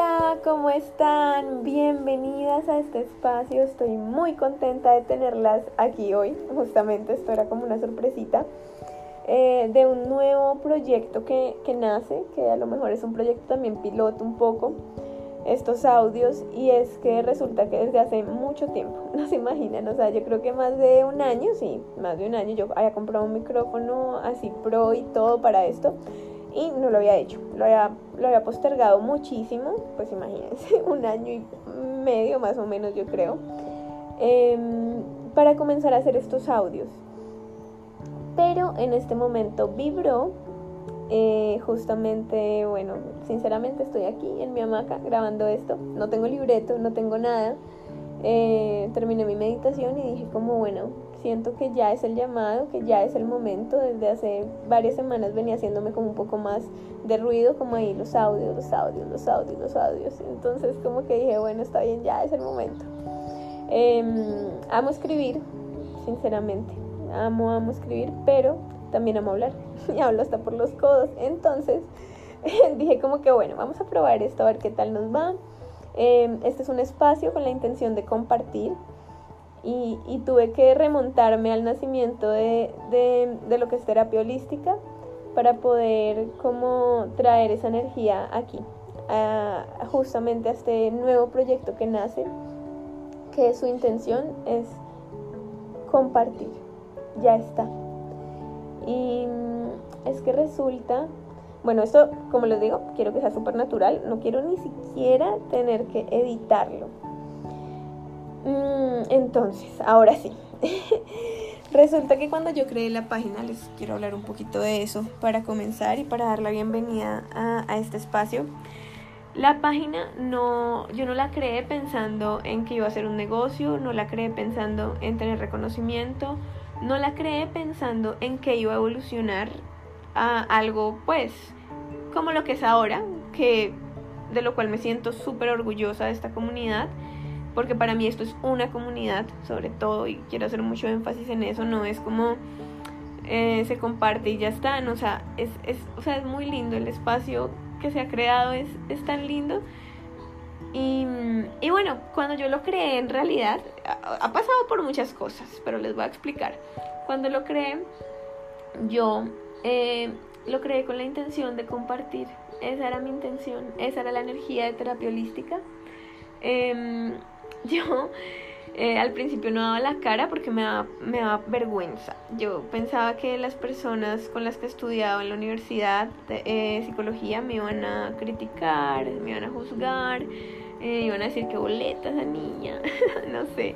Hola, ¿cómo están? Bienvenidas a este espacio. Estoy muy contenta de tenerlas aquí hoy. Justamente esto era como una sorpresita eh, de un nuevo proyecto que, que nace, que a lo mejor es un proyecto también piloto un poco estos audios y es que resulta que desde hace mucho tiempo, no se imaginan, o sea, yo creo que más de un año, sí, más de un año yo había comprado un micrófono así pro y todo para esto y no lo había hecho, lo había, lo había postergado muchísimo, pues imagínense, un año y medio más o menos yo creo, em, para comenzar a hacer estos audios. Pero en este momento vibró, eh, justamente, bueno, sinceramente estoy aquí en mi hamaca grabando esto, no tengo libreto, no tengo nada. Eh, terminé mi meditación y dije como bueno, siento que ya es el llamado, que ya es el momento. Desde hace varias semanas venía haciéndome como un poco más de ruido, como ahí los audios, los audios, los audios, los audios. Entonces como que dije, bueno, está bien, ya es el momento. Em, amo escribir, sinceramente. Amo, amo escribir, pero también amo hablar. y hablo hasta por los codos. Entonces dije como que bueno, vamos a probar esto, a ver qué tal nos va. Em, este es un espacio con la intención de compartir y, tuve que remontarme al nacimiento de, lo que es terapia holística para poder como traer esa energía aquí, justamente a este nuevo proyecto que nace, que su intención es compartir, ya está. Y es que resulta, bueno, esto como les digo, quiero que sea súper natural, no quiero ni siquiera tener que editarlo Mm, entonces, ahora sí. Resulta que cuando yo creé la página, les quiero hablar un poquito de eso para comenzar y para dar la bienvenida a, este espacio. La página no, yo no la creé pensando en que iba a ser un negocio, no la creé pensando en tener reconocimiento, no la creé pensando en que iba a evolucionar a algo pues como lo que es ahora, que de lo cual me siento súper orgullosa de esta comunidad porque para mí esto es una comunidad, sobre todo, y quiero hacer mucho énfasis en eso, no es como eh, se comparte y ya está, o, sea, es, es, o sea, es muy lindo el espacio que se ha creado, es, es tan lindo. Y, y, bueno, cuando yo lo creé, en realidad, ha, pasado por muchas cosas, pero les voy a explicar. Cuando lo creé, yo eh, lo creé con la intención de compartir. Esa era mi intención, esa era la energía de terapia holística. Em, yo eh, al principio no daba la cara porque me daba, me daba vergüenza. Yo pensaba que las personas con las que estudiaba en la universidad de eh, psicología me iban a criticar, me iban a juzgar, eh, iban a decir que boleta esa niña, no sé.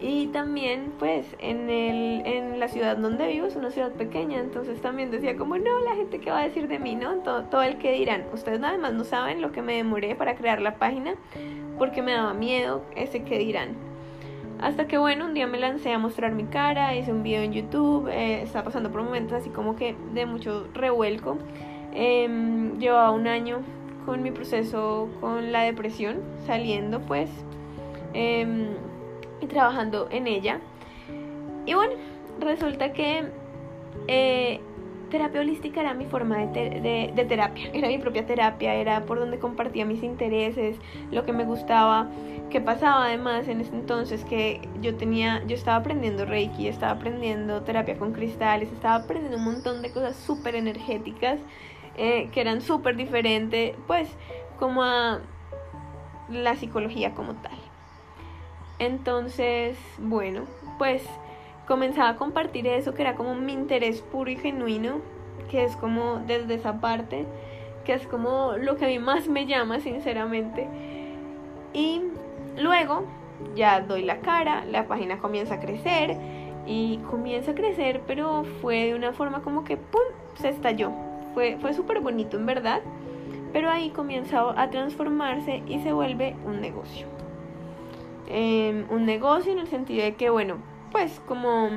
Y también, pues, en, el, en la ciudad donde vivo es una ciudad pequeña, entonces también decía como, no, la gente que va a decir de mí, ¿no? Todo, todo el que dirán. Ustedes además no saben lo que me demoré para crear la página, porque me daba miedo ese que dirán. Hasta que bueno, un día me lancé a mostrar mi cara, hice un video en YouTube, eh, estaba pasando por momentos así como que de mucho revuelco. Em, llevaba un año con mi proceso con la depresión, saliendo pues em, trabajando en ella. Y bueno, resulta que eh, terapia holística era mi forma de, de, terapia, era mi propia terapia, era por donde compartía mis intereses, lo que me gustaba, que pasaba además en ese entonces que yo tenía, yo estaba aprendiendo Reiki, estaba aprendiendo terapia con cristales, estaba aprendiendo un montón de cosas súper energéticas eh, que eran súper diferentes, pues como a la psicología como tal. Entonces, bueno, pues comenzaba a compartir eso, que era como mi interés puro y genuino, que es como desde esa parte, que es como lo que a mí más me llama, sinceramente. Y luego ya doy la cara, la página comienza a crecer y comienza a crecer, pero fue de una forma como que ¡pum! se estalló. Fue, fue súper bonito en verdad, pero ahí comienza a transformarse y se vuelve un negocio. Em, un negocio en el sentido de que, bueno, pues como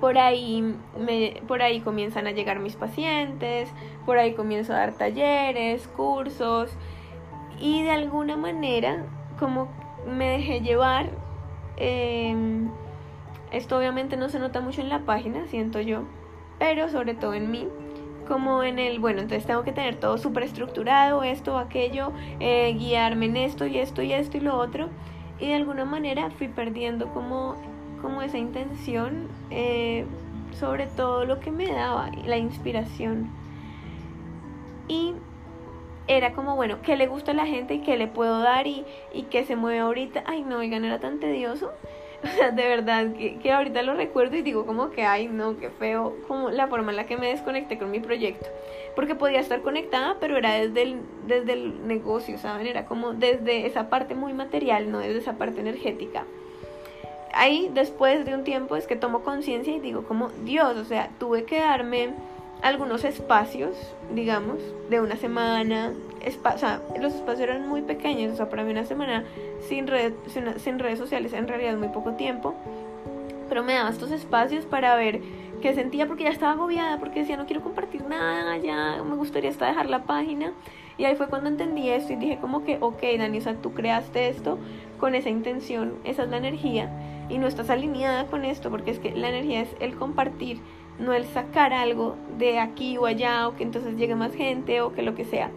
por ahí, me, por ahí comienzan a llegar mis pacientes, por ahí comienzo a dar talleres, cursos y de alguna manera como me dejé llevar. Em, esto obviamente no se nota mucho en la página, siento yo, pero sobre todo en mí, como en el, bueno, entonces tengo que tener todo súper estructurado, esto, aquello, eh, guiarme en esto y esto y esto y lo otro. Y de alguna manera fui perdiendo como, como esa intención eh, sobre todo lo que me daba, la inspiración. Y era como, bueno, ¿qué le gusta a la gente y qué le puedo dar y, y qué se mueve ahorita? Ay, no, oigan, era tan tedioso. De verdad, que, que ahorita lo recuerdo y digo como que, ay, no, qué feo, como la forma en la que me desconecté con mi proyecto. Porque podía estar conectada, pero era desde el, desde el negocio, ¿saben? Era como desde esa parte muy material, no desde esa parte energética. Ahí, después de un tiempo, es que tomo conciencia y digo como, Dios, o sea, tuve que darme algunos espacios, digamos, de una semana. o sea, los espacios eran muy pequeños, o sea, para mí una semana sin, red, sin, redes sociales en realidad es muy poco tiempo. Pero me daba estos espacios para ver qué sentía porque ya estaba agobiada, porque decía no quiero compartir nada, ya me gustaría hasta dejar la página. Y ahí fue cuando entendí esto y dije como que, ok, Dani, o sea, tú creaste esto con esa intención, esa es la energía y no estás alineada con esto porque es que la energía es el compartir no el sacar algo de aquí o allá o que entonces llegue más gente o que lo que sea.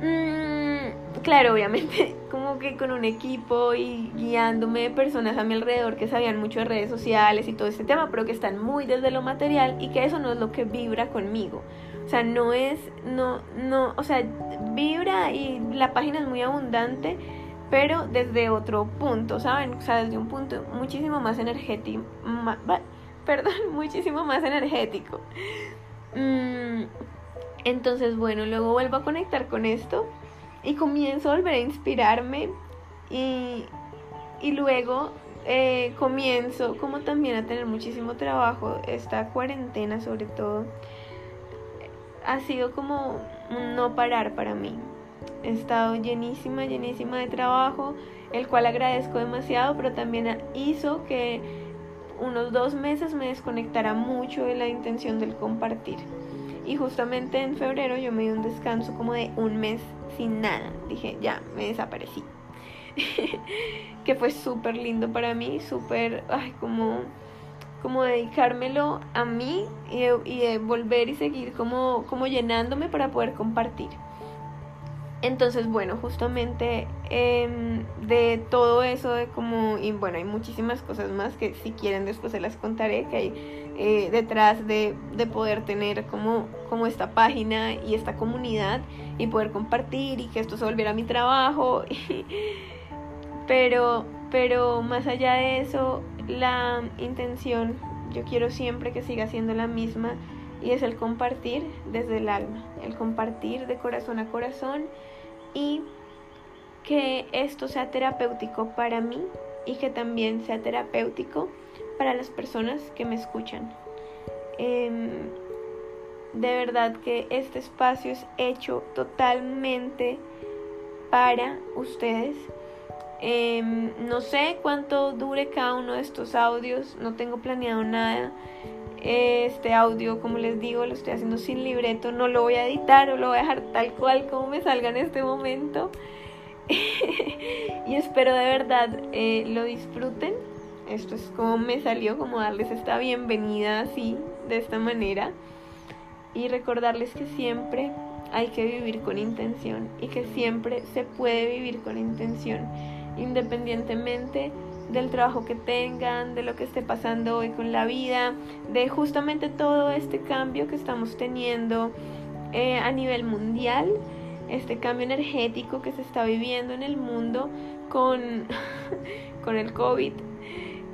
Mm, claro, obviamente, como que con un equipo y guiándome personas a mi alrededor que sabían mucho de redes sociales y todo este tema, pero que están muy desde lo material y que eso no es lo que vibra conmigo. O sea, no es, no, no, o sea, vibra y la página es muy abundante, pero desde otro punto, ¿saben? O sea, desde un punto muchísimo más energético, perdón, muchísimo más energético. Mm, entonces, bueno, luego vuelvo a conectar con esto y comienzo a volver a inspirarme y, y luego eh, comienzo como también a tener muchísimo trabajo, esta cuarentena sobre todo, ha sido como no parar para mí. He estado llenísima, llenísima de trabajo, el cual agradezco demasiado, pero también hizo que unos dos meses me desconectará mucho de la intención del compartir. Y justamente en febrero yo me di un descanso como de un mes sin nada. Dije, ya, me desaparecí. que fue súper lindo para mí, súper, ay, como, como dedicármelo a mí y, y volver y seguir como, como llenándome para poder compartir. Entonces, bueno, justamente em, de todo eso, de como, y bueno, hay muchísimas cosas más que si quieren después se las contaré, que hay eh, detrás de, de, poder tener como, como esta página y esta comunidad y poder compartir y que esto se volviera mi trabajo. pero, pero más allá de eso, la intención, yo quiero siempre que siga siendo la misma y es el compartir desde el alma, el compartir de corazón a corazón y que esto sea terapéutico para mí y que también sea terapéutico para las personas que me escuchan. Em, de verdad que este espacio es hecho totalmente para ustedes. Em, no sé cuánto dure cada uno de estos audios, no tengo planeado nada. Este audio, como les digo, lo estoy haciendo sin libreto, no lo voy a editar o lo voy a dejar tal cual como me salga en este momento. y espero de verdad eh, lo disfruten. Esto es como me salió, como darles esta bienvenida así, de esta manera. Y recordarles que siempre hay que vivir con intención y que siempre se puede vivir con intención, independientemente del trabajo que tengan, de lo que esté pasando hoy con la vida, de justamente todo este cambio que estamos teniendo eh, a nivel mundial, este cambio energético que se está viviendo en el mundo con, con el COVID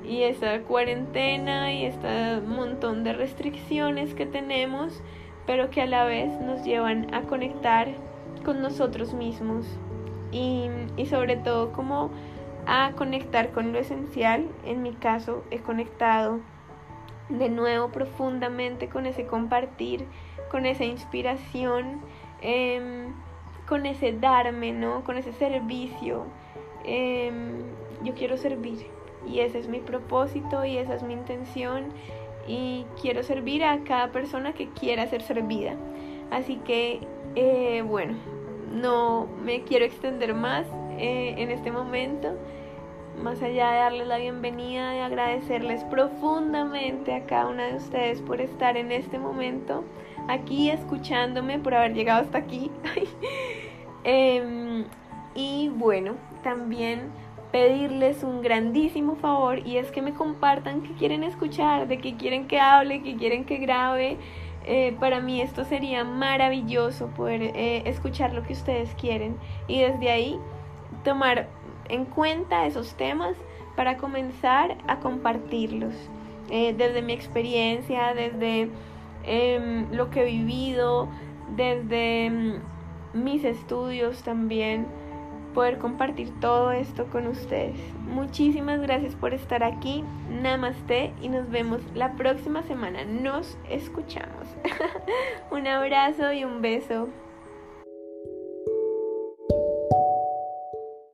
y esta cuarentena y este montón de restricciones que tenemos, pero que a la vez nos llevan a conectar con nosotros mismos. Y, y sobre todo como a conectar con lo esencial. En mi caso, he conectado de nuevo profundamente con ese compartir, con esa inspiración, em, con ese darme, ¿no? Con ese servicio. Em, yo quiero servir y ese es mi propósito y esa es mi intención y quiero servir a cada persona que quiera ser servida. Así que, eh, bueno, no me quiero extender más. Eh, en este momento. más allá de darles la bienvenida, de agradecerles profundamente a cada una de ustedes por estar en este momento aquí escuchándome, por haber llegado hasta aquí. Em, y bueno, también pedirles un grandísimo favor y es que me compartan qué quieren escuchar, de qué quieren que hable, qué quieren que grabe. Eh, para mí esto sería maravilloso poder eh, escuchar lo que ustedes quieren y desde ahí tomar en cuenta esos temas para comenzar a compartirlos. Eh, desde mi experiencia, desde em, lo que he vivido, desde em, mis estudios también, poder compartir todo esto con ustedes. Muchísimas gracias por estar aquí. Namaste y nos vemos la próxima semana. Nos escuchamos. un abrazo y un beso.